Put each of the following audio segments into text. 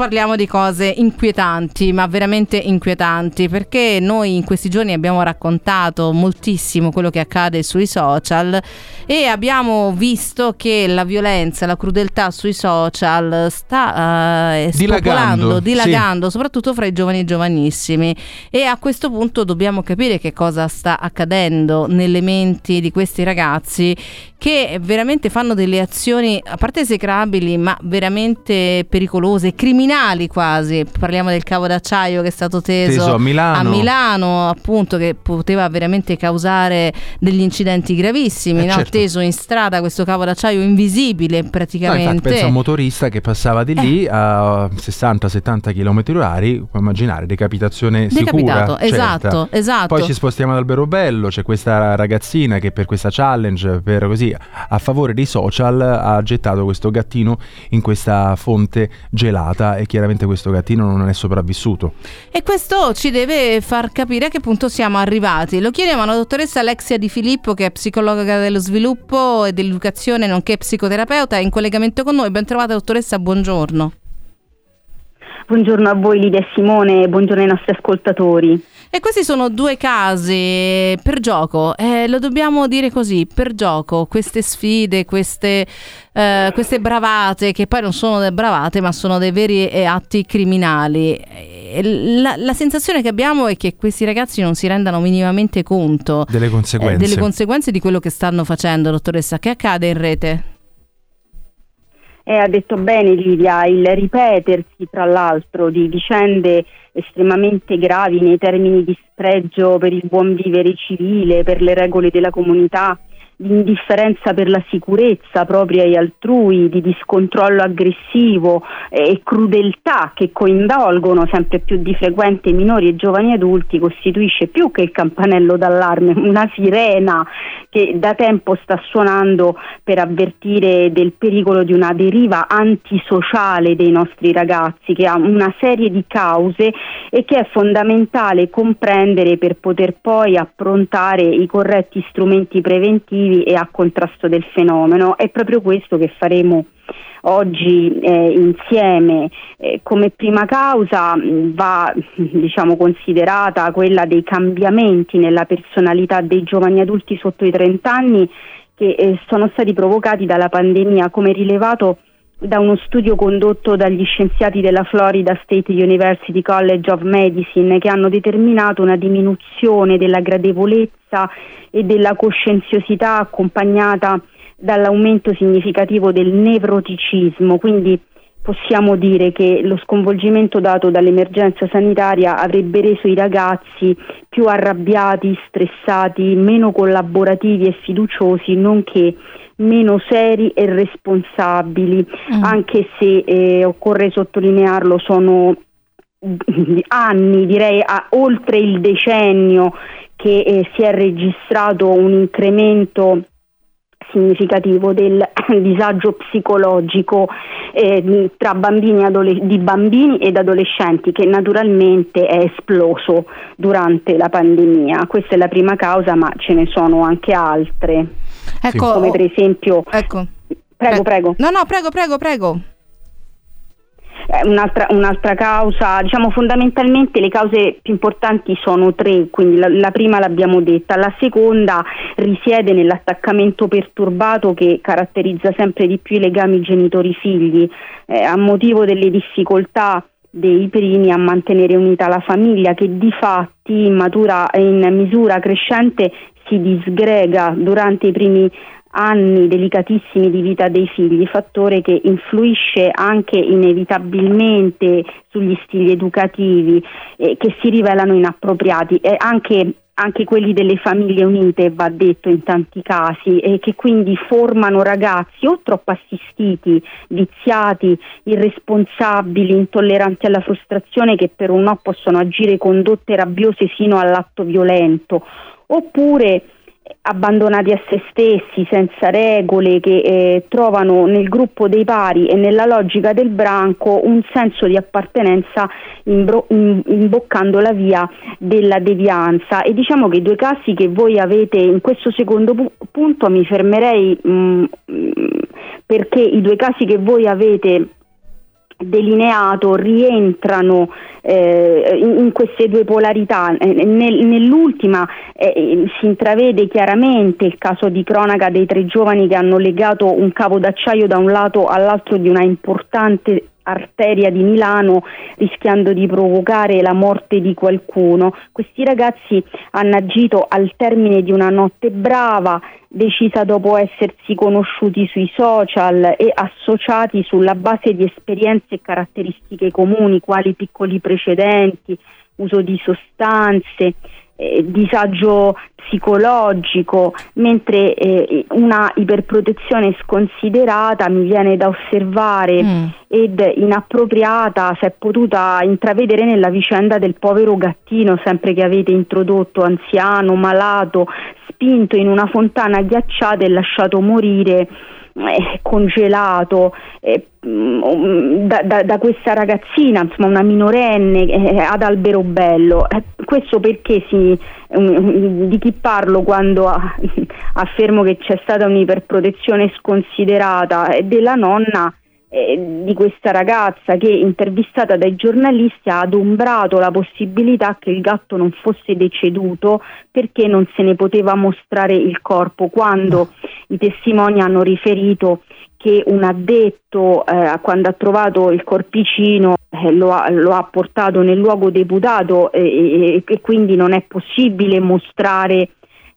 Parliamo di cose inquietanti, ma veramente inquietanti, perché noi in questi giorni abbiamo raccontato moltissimo quello che accade sui social e abbiamo visto che la violenza, la crudeltà sui social sta uh, dilagando, dilagando sì. soprattutto fra i giovani e giovanissimi. E a questo punto dobbiamo capire che cosa sta accadendo nelle menti di questi ragazzi che veramente fanno delle azioni, a parte esecrabili, ma veramente pericolose, criminali quasi. Parliamo del cavo d'acciaio che è stato teso, teso a, Milano. a Milano, appunto, che poteva veramente causare degli incidenti gravissimi. Eh, no? certo. Teso in strada questo cavo d'acciaio invisibile praticamente. No, infatti pensa a un motorista che passava di lì eh. a 60-70 km orari, puoi immaginare, decapitazione Decapitato, sicura. Esatto, certa. esatto. Poi ci spostiamo ad Alberobello, c'è questa ragazzina che per questa challenge, per così a favore dei social ha gettato questo gattino in questa fonte gelata e chiaramente questo gattino non è sopravvissuto. E questo ci deve far capire a che punto siamo arrivati. Lo chiediamo alla dottoressa Alexia Di Filippo che è psicologa dello sviluppo e dell'educazione nonché psicoterapeuta è in collegamento con noi. Ben trovata dottoressa, buongiorno. Buongiorno a voi Lidia e Simone, buongiorno ai nostri ascoltatori. E questi sono due casi per gioco, eh, lo dobbiamo dire così, per gioco, queste sfide, queste, eh, queste bravate, che poi non sono delle bravate ma sono dei veri atti criminali. La, la, sensazione che abbiamo è che questi ragazzi non si rendano minimamente conto delle conseguenze. Eh, delle conseguenze di quello che stanno facendo, dottoressa. Che accade in rete? Eh, ha detto bene Livia, il ripetersi tra l'altro di vicende estremamente gravi nei termini di spregio per il buon vivere civile, per le regole della comunità, di indifferenza per la sicurezza propria e altrui, di discontrollo aggressivo e crudeltà che coinvolgono sempre più di frequente minori e giovani adulti costituisce più che il campanello d'allarme, una sirena che da tempo sta suonando per avvertire del pericolo di una deriva antisociale dei nostri ragazzi che ha una serie di cause e che è fondamentale comprendere per poter poi approntare i corretti strumenti preventivi e a contrasto del fenomeno. È proprio questo che faremo oggi eh, insieme. Eh, come prima causa mh, va diciamo, considerata quella dei cambiamenti nella personalità dei giovani adulti sotto i 30 anni che eh, sono stati provocati dalla pandemia, come rilevato da uno studio condotto dagli scienziati della Florida State University College of Medicine che hanno determinato una diminuzione della gradevolezza e della coscienziosità accompagnata dall'aumento significativo del nevroticismo, quindi possiamo dire che lo sconvolgimento dato dall'emergenza sanitaria avrebbe reso i ragazzi più arrabbiati, stressati, meno collaborativi e fiduciosi, nonché meno seri e responsabili, mm. anche se eh, occorre sottolinearlo sono anni, direi a, oltre il decennio che eh, si è registrato un incremento significativo del disagio psicologico eh, tra bambini adole- di bambini ed adolescenti che naturalmente è esploso durante la pandemia. Questa è la prima causa, ma ce ne sono anche altre. Ecco, come per esempio ecco. Prego, prego. No, no, prego, prego, prego. Eh, un'altra, un'altra, causa, diciamo fondamentalmente le cause più importanti sono tre, quindi la, la, prima l'abbiamo detta, la seconda risiede nell'attaccamento perturbato che caratterizza sempre di più i legami genitori-figli, eh, a motivo delle difficoltà dei primi a mantenere unita la famiglia che di fatti in, matura, in misura crescente si disgrega durante i primi anni delicatissimi di vita dei figli, fattore che influisce anche inevitabilmente sugli stili educativi eh, che si rivelano inappropriati. E anche anche quelli delle famiglie unite, va detto in tanti casi, e che quindi formano ragazzi o troppo assistiti, viziati, irresponsabili, intolleranti alla frustrazione che per un no possono agire condotte rabbiose sino all'atto violento, oppure abbandonati a se stessi, senza regole, che eh, trovano nel gruppo dei pari e nella logica del branco un senso di appartenenza imbro- imboccando la via della devianza. E diciamo che i due casi che voi avete in questo secondo pu- punto mi fermerei mh, mm, mm, perché i due casi che voi avete delineato rientrano eh, in, queste due polarità. Eh, nel, nell'ultima eh, si intravede chiaramente il caso di cronaca dei tre giovani che hanno legato un cavo d'acciaio da un lato all'altro di una importante arteria di Milano rischiando di provocare la morte di qualcuno. Questi ragazzi hanno agito al termine di una notte brava, decisa dopo essersi conosciuti sui social e associati sulla base di esperienze e caratteristiche comuni, quali piccoli precedenti, uso di sostanze, eh, disagio psicologico, mentre eh, una iperprotezione sconsiderata mi viene da osservare mm. ed inappropriata si è potuta intravedere nella vicenda del povero gattino, sempre che avete introdotto, anziano, malato, spinto in una fontana ghiacciata e lasciato morire eh, congelato eh, mm, da, da, da, questa ragazzina, insomma una minorenne eh, ad Alberobello. Eh, questo perché si, um, di chi parlo quando affermo che c'è stata un'iperprotezione sconsiderata della nonna eh, di questa ragazza che intervistata dai giornalisti ha adombrato la possibilità che il gatto non fosse deceduto perché non se ne poteva mostrare il corpo quando i testimoni hanno riferito che un addetto eh, quando ha trovato il corpicino eh, lo, ha, lo, ha, portato nel luogo deputato e, e quindi non è possibile mostrare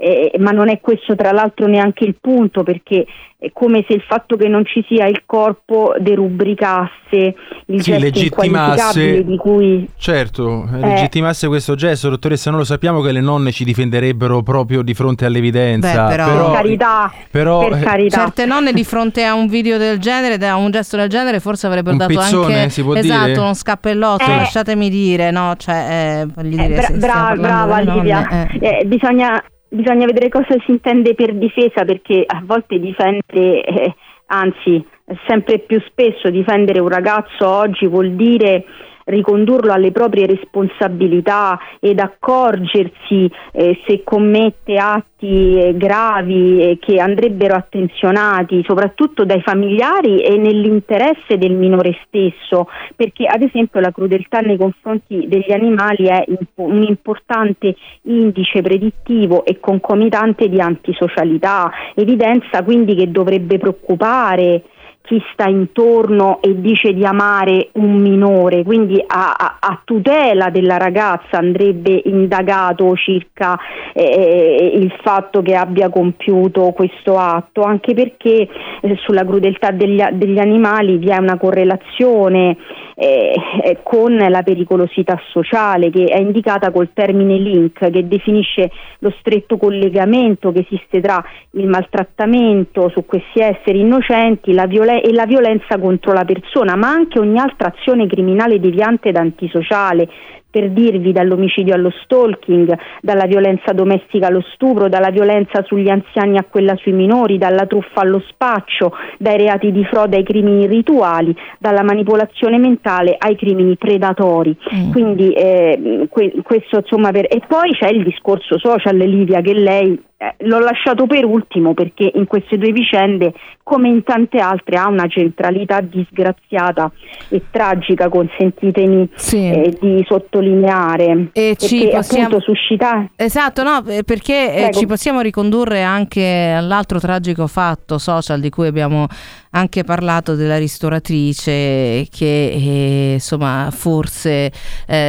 eh, ma non è questo tra l'altro neanche il punto perché è come se il fatto che non ci sia il corpo derubricasse il sì, gesto inqualificabile di cui... Certo, eh, legittimasse questo gesto, dottoressa, non lo sappiamo che le nonne ci difenderebbero proprio di fronte all'evidenza. Beh, però, però, per carità, però per carità. certe nonne di fronte a un video del genere, a un gesto del genere, forse avrebbero un dato pizzone, anche si può esatto, dire? uno scappellotto, eh, lasciatemi dire, no? Cioè, eh, eh, dire, bra- bra- brava Livia, nonne, eh. bisogna bisogna vedere cosa si intende per difesa perché a volte difendere, eh, anzi sempre più spesso difendere un ragazzo oggi vuol dire ricondurlo alle proprie responsabilità ed accorgersi eh, se commette atti eh, gravi eh, che andrebbero attenzionati soprattutto dai familiari e nell'interesse del minore stesso, perché ad esempio la crudeltà nei confronti degli animali è un importante indice predittivo e concomitante di antisocialità, evidenza quindi che dovrebbe preoccupare chi sta intorno e dice di amare un minore, quindi a, a, a tutela della ragazza andrebbe indagato circa eh, il fatto che abbia compiuto questo atto, anche perché eh, sulla crudeltà degli, degli animali vi è una correlazione eh, eh, con la pericolosità sociale che è indicata col termine link che definisce lo stretto collegamento che esiste tra il maltrattamento su questi esseri innocenti la violen- e la violenza contro la persona, ma anche ogni altra azione criminale deviante ed antisociale. Per dirvi dall'omicidio allo stalking, dalla violenza domestica allo stupro, dalla violenza sugli anziani a quella sui minori, dalla truffa allo spaccio, dai reati di frode ai crimini rituali, dalla manipolazione mentale ai crimini predatori. Mm. Quindi eh, que- questo insomma per... e poi c'è il discorso social Livia che lei eh, l'ho lasciato per ultimo perché in queste due vicende, come in tante altre, ha una centralità disgraziata e tragica, consentitemi sì. eh, di sottolineare. E ci possiamo suscitare. Esatto, no, eh, perché eh, ci possiamo ricondurre anche all'altro tragico fatto social di cui abbiamo anche parlato della ristoratrice che eh, insomma forse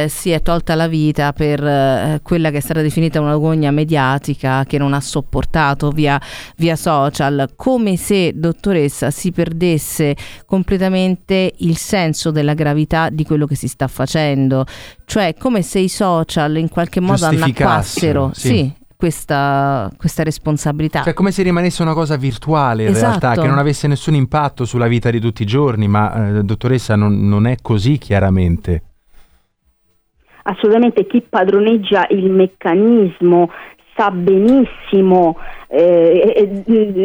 si è tolta la vita per quella che è stata definita una gogna mediatica che non ha sopportato via, via social, come se dottoressa si perdesse completamente il senso della gravità di quello che si sta facendo, cioè come se i social in qualche modo annacquassero, sì. sì questa, questa, responsabilità. Cioè, come se rimanesse una cosa virtuale in esatto. realtà, che non avesse nessun impatto sulla vita di tutti i giorni, ma eh, dottoressa non, non è così chiaramente. Assolutamente chi padroneggia il meccanismo sa benissimo eh,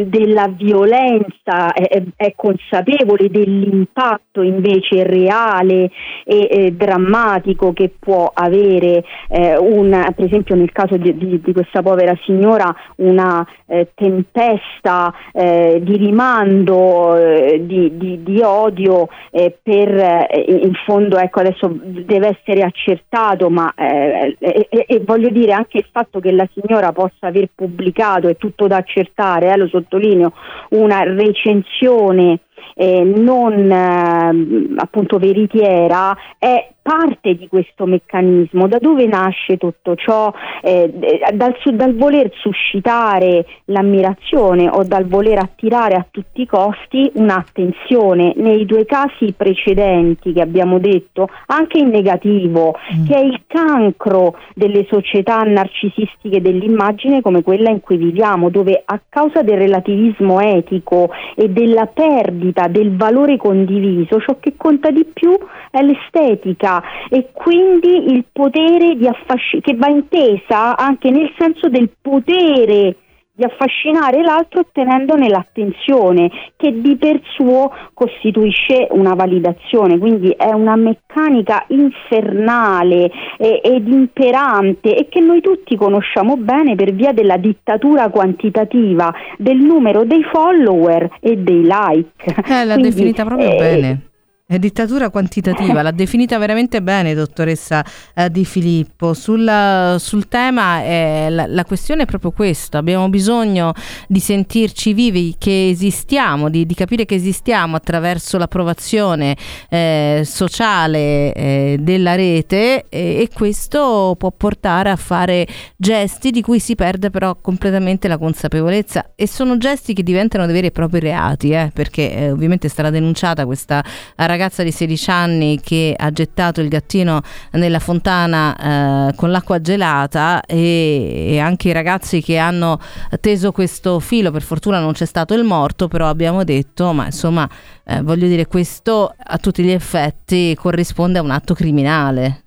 della violenza, è, è, consapevole dell'impatto invece reale e, e drammatico che può avere eh, un, per esempio nel caso di, di, di questa povera signora una eh, tempesta eh, di rimando eh, di, di, odio eh, per in fondo ecco adesso deve essere accertato ma e, e, voglio dire anche il fatto che la signora possa aver pubblicato è tutto da accertare eh, lo sottolineo una recensione eh, non eh, appunto veritiera è parte di questo meccanismo. Da dove nasce tutto ciò? Eh, dal, dal, voler suscitare l'ammirazione o dal voler attirare a tutti i costi un'attenzione. Nei due casi precedenti che abbiamo detto, anche in negativo, mm. che è il cancro delle società narcisistiche dell'immagine come quella in cui viviamo, dove a causa del relativismo etico e della perdita del valore condiviso, ciò che conta di più è l'estetica e quindi il potere di affascinare, che va intesa anche nel senso del potere di affascinare l'altro ottenendone l'attenzione che di per suo costituisce una validazione, quindi è una meccanica infernale e, ed imperante e che noi tutti conosciamo bene per via della dittatura quantitativa del numero dei follower e dei like. Eh, l'ha quindi, definita proprio eh, bene. È dittatura quantitativa, l'ha definita veramente bene, dottoressa eh, Di Filippo. Sul, sul tema eh, la, la, questione è proprio questa: abbiamo bisogno di sentirci vivi, che esistiamo, di, di capire che esistiamo attraverso l'approvazione eh, sociale eh, della rete e, questo può portare a fare gesti di cui si perde però completamente la consapevolezza e sono gesti che diventano dei veri e propri reati, eh, perché eh, ovviamente sarà denunciata questa ragazza ragazza di 16 anni che ha gettato il gattino nella fontana eh, con l'acqua gelata e, e, anche i ragazzi che hanno teso questo filo, per fortuna non c'è stato il morto, però abbiamo detto, ma insomma eh, voglio dire questo a tutti gli effetti corrisponde a un atto criminale.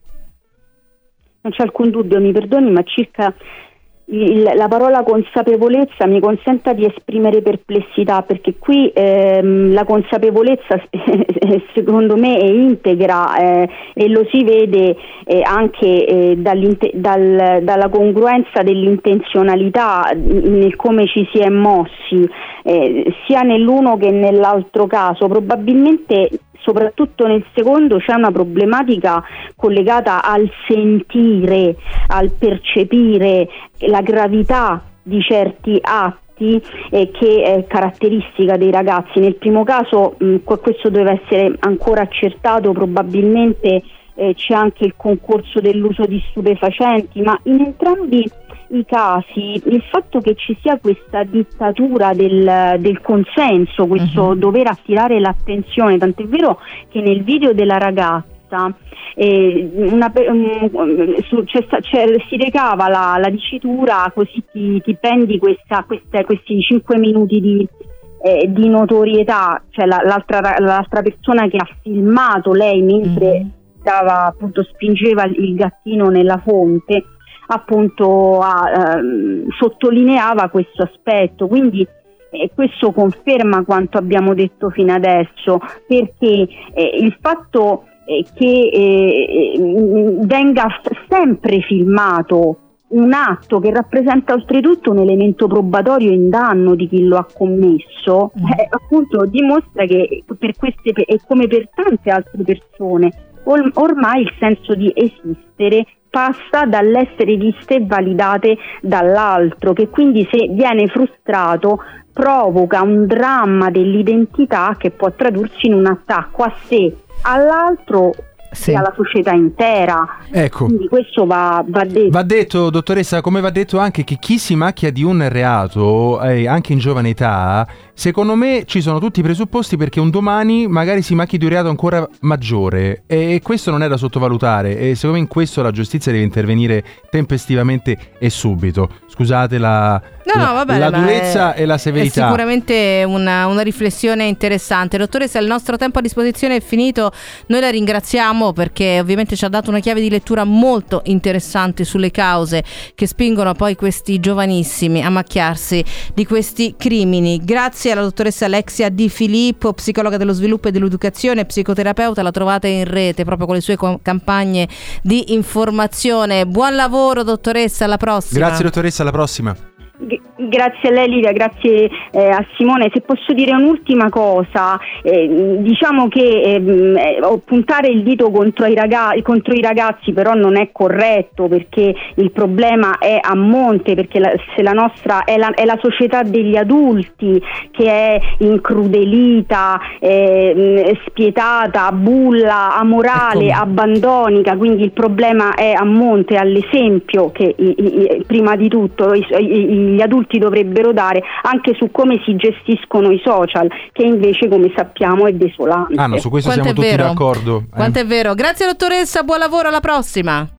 Non c'è alcun dubbio, mi perdoni, ma circa il, la parola consapevolezza mi consenta di esprimere perplessità perché qui ehm, la consapevolezza secondo me è integra eh, e lo si vede eh, anche eh, dal, dalla congruenza dell'intenzionalità nel come ci si è mossi eh, sia nell'uno che nell'altro caso. Probabilmente soprattutto nel secondo c'è una problematica collegata al sentire, al percepire la gravità di certi atti eh, che è caratteristica dei ragazzi. Nel primo caso mh, questo deve essere ancora accertato, probabilmente eh, c'è anche il concorso dell'uso di stupefacenti, ma in entrambi i casi il fatto che ci sia questa dittatura del, del consenso, questo uh-huh. dover attirare l'attenzione, tant'è vero che nel video della ragazza eh, una, um, su, c'è, c'è, si recava la, la, dicitura così ti, ti prendi questa, questa, questi 5 minuti di, eh, di notorietà, cioè la, l'altra, l'altra, persona che ha filmato lei mentre mm. stava, appunto, spingeva il gattino nella fonte appunto a, ehm, sottolineava questo aspetto. Quindi eh, questo conferma quanto abbiamo detto fino adesso, perché eh, il fatto eh, che eh, venga sempre filmato un atto che rappresenta oltretutto un elemento probatorio in danno di chi lo ha commesso, mm. eh, appunto dimostra che per queste e come per tante altre persone or- ormai il senso di esistere passa dall'essere viste e validate dall'altro, che quindi se viene frustrato provoca un dramma dell'identità che può tradursi in un attacco a sé, all'altro sì. alla società intera. Ecco. Quindi questo va, va, detto. Va detto, dottoressa, come va detto anche che chi si macchia di un reato, eh, anche in giovane età, secondo me ci sono tutti i presupposti perché un domani magari si macchi di un reato ancora maggiore e questo non è da sottovalutare e secondo me in questo la giustizia deve intervenire tempestivamente e subito. Scusate la, no, no, vabbè, la durezza è, e la severità. È sicuramente una, una riflessione interessante. Dottoressa, il nostro tempo a disposizione è finito, noi la ringraziamo ringraziamo perché ovviamente ci ha dato una chiave di lettura molto interessante sulle cause che spingono poi questi giovanissimi a macchiarsi di questi crimini. Grazie alla dottoressa Alexia Di Filippo, psicologa dello sviluppo e dell'educazione, psicoterapeuta, la trovate in rete proprio con le sue campagne di informazione. Buon lavoro dottoressa, alla prossima. Grazie dottoressa, alla prossima. Grazie a lei Livia, grazie eh, a Simone. Se posso dire un'ultima cosa, eh, diciamo che ehm, eh, puntare il dito contro i, ragazzi, contro i, ragazzi, però non è corretto perché il problema è a monte, perché la, se la nostra è la, è la, società degli adulti che è incrudelita, ehm, spietata, bulla, amorale, abbandonica, quindi il problema è a monte, all'esempio che i, i, prima di tutto i, gli adulti dovrebbero dare anche su come si gestiscono i social, che invece come sappiamo è desolante. Ah, no, su questo Quanto siamo tutti vero? d'accordo. Quanto eh. è vero. Grazie dottoressa, buon lavoro, alla prossima.